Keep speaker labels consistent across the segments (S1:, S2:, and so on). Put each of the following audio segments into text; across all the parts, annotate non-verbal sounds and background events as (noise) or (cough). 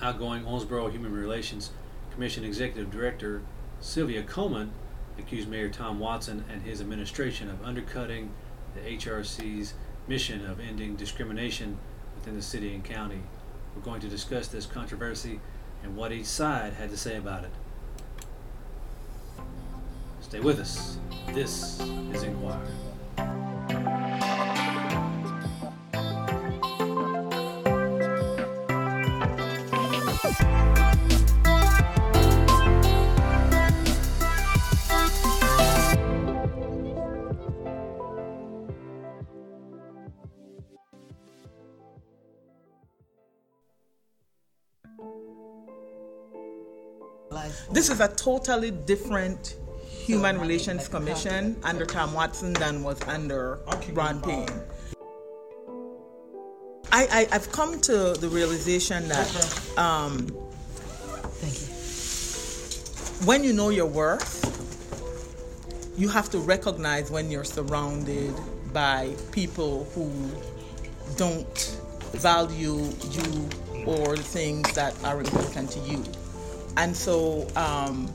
S1: outgoing Owensboro Human Relations Commission Executive Director Sylvia Coleman accused Mayor Tom Watson and his administration of undercutting the HRC's mission of ending discrimination within the city and county. We're going to discuss this controversy and what each side had to say about it. Stay with us. This is Inquire.
S2: Is a totally different Human Relations Commission under Tom Watson than was under Ron Payne. I, I, I've come to the realization that um,
S3: Thank you.
S2: when you know your worth, you have to recognize when you're surrounded by people who don't value you or the things that are important to you. And so um,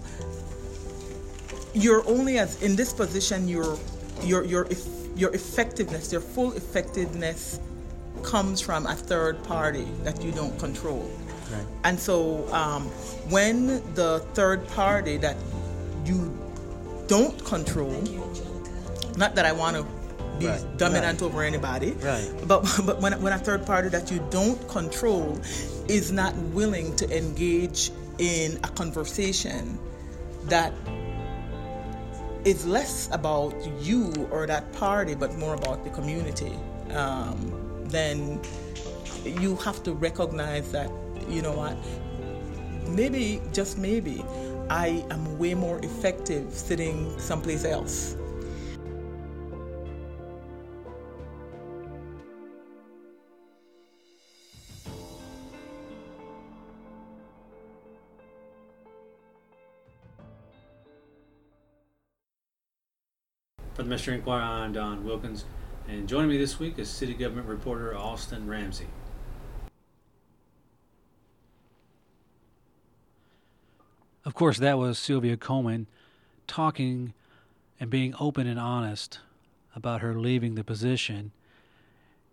S2: you're only as in this position your your your your effectiveness, your full effectiveness comes from a third party that you don't control.
S3: Right.
S2: And so um, when the third party that you don't control, not that I want to be
S3: Right,
S2: dominant over anybody,
S3: Right.
S2: but but when, when a third party that you don't control is not willing to engage in a conversation that is less about you or that party, but more about the community, um, then you have to recognize that, you know what, maybe, just maybe, I am way more effective sitting someplace else.
S1: For the Messenger-Inquirer, I'm Don Wilkins, and joining me this week is City Government reporter Austin Ramsey. Of course, that was Sylvia Coleman talking and being open and honest about her leaving the position.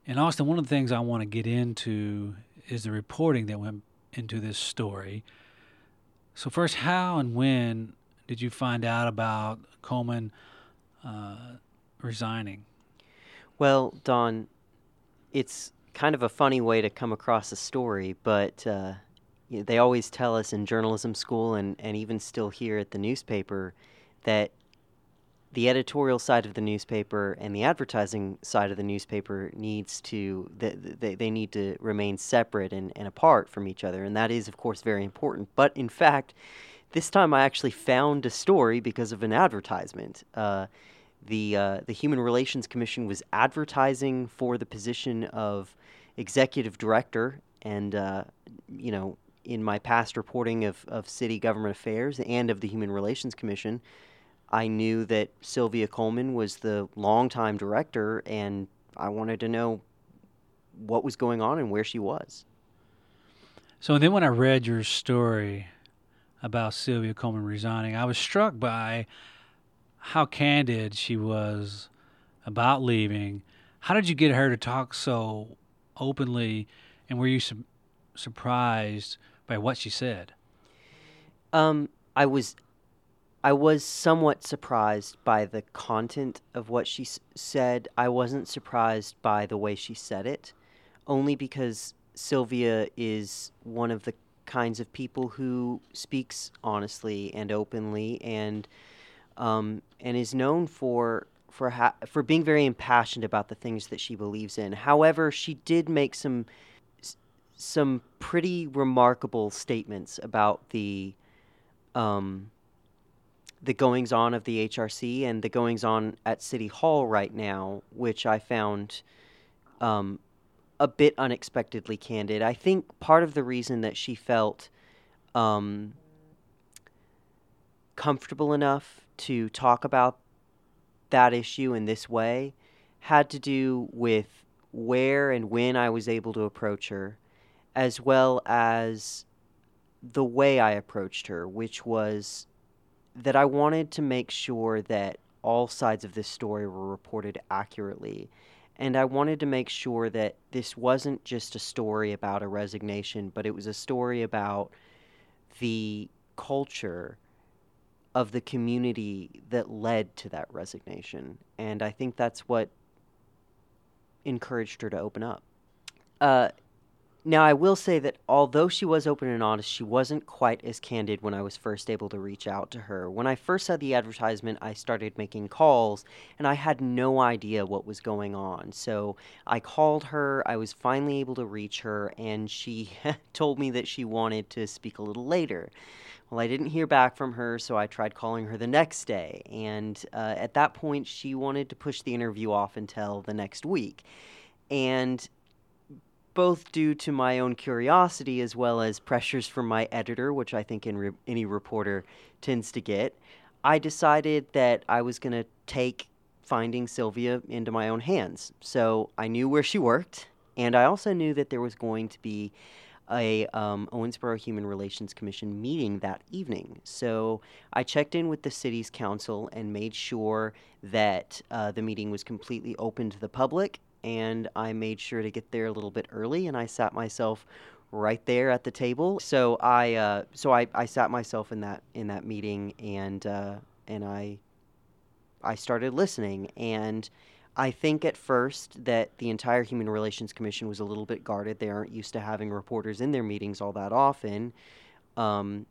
S1: And Austin, one of the things I want to get into is the reporting that went into this story. So, first, how and when did you find out about Coleman uh, resigning?
S4: Well, Don, it's kind of a funny way to come across a story, but uh, you know, they always tell us in journalism school and, and even still here at the newspaper that the editorial side of the newspaper and the advertising side of the newspaper needs to they, they, need to remain separate and, and apart from each other and that is of course very important but in fact this time i actually found a story because of an advertisement uh, the uh, the Human Relations Commission was advertising for the position of executive director, and uh, you know, in my past reporting of, of city government affairs and of the Human Relations Commission, I knew that Sylvia Coleman was the longtime director, and I wanted to know what was going on and where she was.
S1: So then, when I read your story about Sylvia Coleman resigning, I was struck by how candid she was about leaving. How did you get her to talk so openly, and were you su- surprised by what she said?
S4: Um, I was, I was somewhat surprised by the content of what she s- said. I wasn't surprised by the way she said it, only because Sylvia is one of the kinds of people who speaks honestly and openly, and um, and is known for for ha- for being very impassioned about the things that she believes in. However, she did make some some pretty remarkable statements about the um, the goings on of the HRC and the goings on at City Hall right now, which I found um, a bit unexpectedly candid. I think part of the reason that she felt um, comfortable enough to talk about that issue in this way had to do with where and when I was able to approach her, as well as the way I approached her, which was that I wanted to make sure that all sides of this story were reported accurately. And I wanted to make sure that this wasn't just a story about a resignation, but it was a story about the culture of the community that led to that resignation. And I think that's what encouraged her to open up. Uh, now, I will say that although she was open and honest, she wasn't quite as candid when I was first able to reach out to her. When I first saw the advertisement, I started making calls and I had no idea what was going on. So I called her, I was finally able to reach her, and she (laughs) told me that she wanted to speak a little later. Well, I didn't hear back from her, so I tried calling her the next day. And uh, at that point, she wanted to push the interview off until the next week. And both due to my own curiosity as well as pressures from my editor, which I think re- any reporter tends to get, I decided that I was going to take finding Sylvia into my own hands. So I knew where she worked, and I also knew that there was going to be a um, Owensboro Human Relations Commission meeting that evening. So I checked in with the city's council and made sure that uh, the meeting was completely open to the public and I made sure to get there a little bit early, and I sat myself right there at the table. So I uh, so I, I sat myself in that in that meeting, and uh, and I I started listening, and I think at first that the entire Human Relations Commission was a little bit guarded. They aren't used to having reporters in their meetings all that often. Um,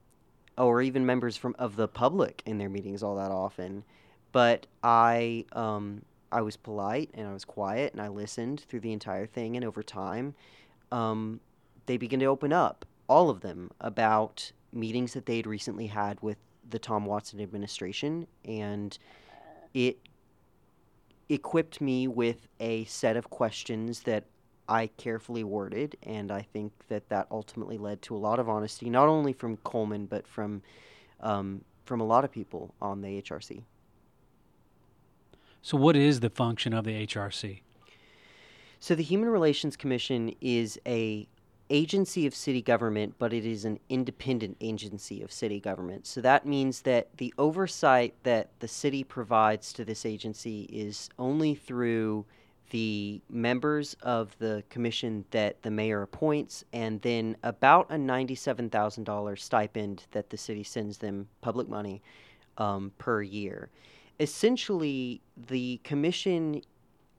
S4: or even members from of the public in their meetings all that often. But I um, I was polite and I was quiet and I listened through the entire thing. And over time, um, they began to open up, all of them, about meetings that they'd recently had with the Tom Watson administration. And it equipped me with a set of questions that I carefully worded. And I think that that ultimately led to a lot of honesty, not only from Coleman, but from, um, from a lot of people on the HRC.
S1: So, what is the function of the HRC?
S4: So, the Human Relations Commission is a agency of city government, but it is an independent agency of city government. So that means that the oversight that the city provides to this agency is only through the members of the commission that the mayor appoints, and then about a $97,000 stipend that the city sends them, public money, um, per year essentially, the commission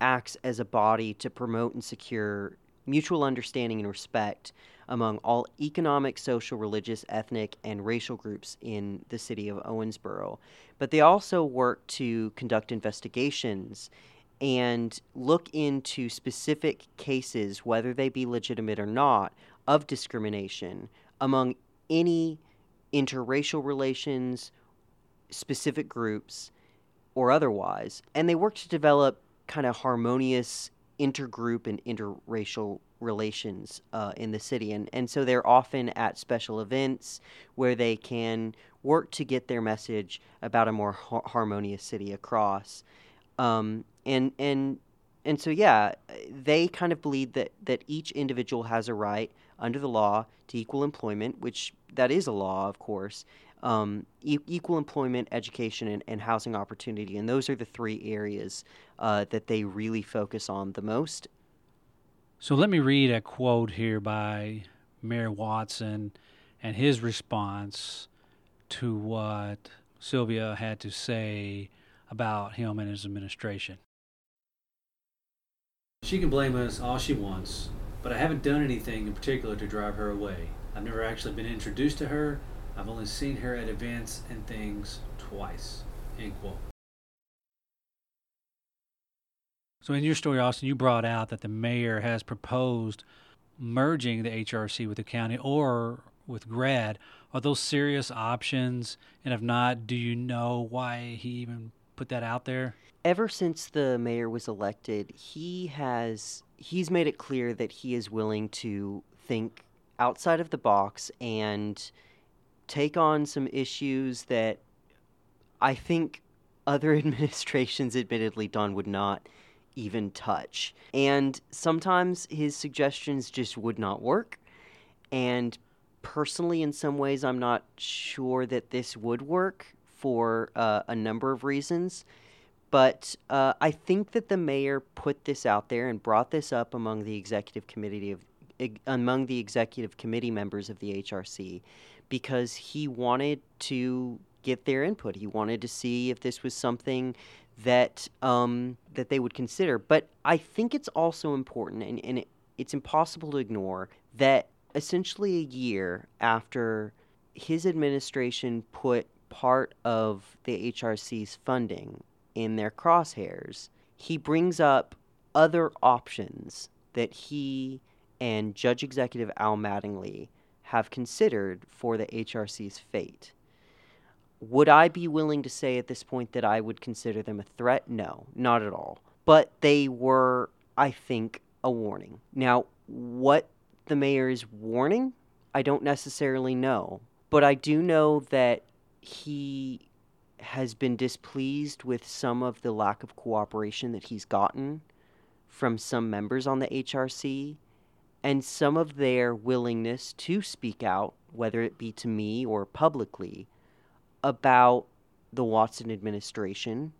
S4: acts as a body to promote and secure mutual understanding and respect among all economic, social, religious, ethnic, and racial groups in the city of Owensboro. But they also work to conduct investigations and look into specific cases, whether they be legitimate or not, of discrimination among any interracial relations, specific groups, or otherwise. And they work to develop kind of harmonious intergroup and interracial relations uh, in the city. And, and so they're often at special events where they can work to get their message about a more ha- harmonious city across. Um, and, and, and so, yeah, they kind of believe that, that each individual has a right under the law to equal employment, which that is a law, of course, um, e- equal employment, education, and, and, housing opportunity. And those are the three areas uh, that they really focus on the most.
S1: So let me read a quote here by Mayor Watson and his response to what Sylvia had to say about him and his administration. She can blame us all she wants, but I haven't done anything in particular to drive her away. I've never actually been introduced to her I've only seen her at events and things twice. End quote. So, in your story, Austin, you brought out that the mayor has proposed merging the HRC with the county or with GRADD. Are those serious options? And if not, do you know why he even put that out there?
S4: Ever since the mayor was elected, he has he's made it clear that he is willing to think outside of the box and take on some issues that I think other (laughs) administrations, admittedly, Don would not even touch. And sometimes his suggestions just would not work. And personally, in some ways, I'm not sure that this would work for uh, a number of reasons. But uh, I think that the mayor put this out there and brought this up among the executive committee of among the executive committee members of the HRC because he wanted to get their input. He wanted to see if this was something that um, that they would consider. But I think it's also important, and, and it, it's impossible to ignore that essentially a year after his administration put part of the HRC's funding in their crosshairs, he brings up other options that he and Judge Executive Al Mattingly have considered for the HRC's fate. Would I be willing to say at this point that I would consider them a threat? No, not at all. But they were, I think, a warning. Now, what the mayor is warning, I don't necessarily know. But I do know that he has been displeased with some of the lack of cooperation that he's gotten from some members on the HRC and some of their willingness to speak out, whether it be to me or publicly, about the Watson administration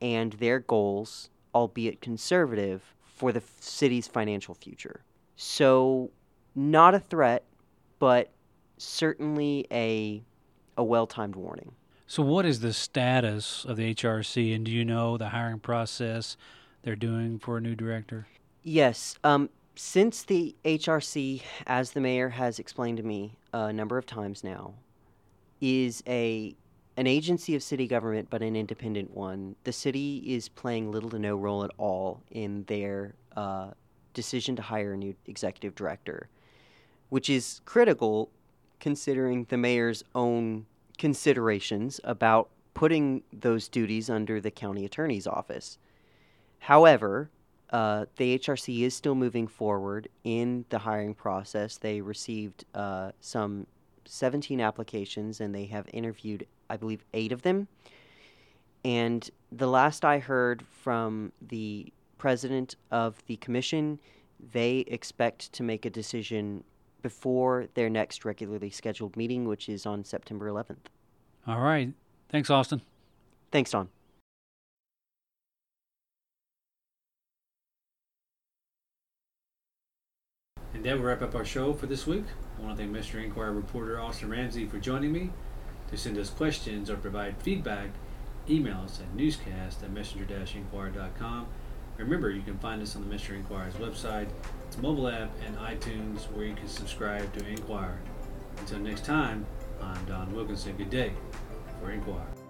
S4: and their goals, albeit conservative, for the city's financial future. So, not a threat, but certainly a, a well timed warning.
S1: So, what is the status of the HRC, and do you know the hiring process they're doing for a new director?
S4: Yes. Um, since the HRC, as the mayor has explained to me a number of times now, is a an agency of city government but an independent one, the city is playing little to no role at all in their uh, decision to hire a new executive director, which is critical considering the mayor's own considerations about putting those duties under the county attorney's office. However, uh, the HRC is still moving forward in the hiring process. They received uh, some 17 applications and they have interviewed, I believe, eight of them. And the last I heard from the president of the commission, they expect to make a decision before their next regularly scheduled meeting, which is on September 11th.
S1: All right. Thanks, Austin.
S4: Thanks, Don.
S1: And that will wrap up our show for this week. I want to thank Messenger-Inquirer reporter Austin Ramsey for joining me. To send us questions or provide feedback, email us at newscast at messenger-inquirer.com. Remember, you can find us on the Messenger-Inquirer's website, its mobile app, and iTunes, where you can subscribe to Inquirer. Until next time, I'm Don Wilkinson. Good day for Inquirer.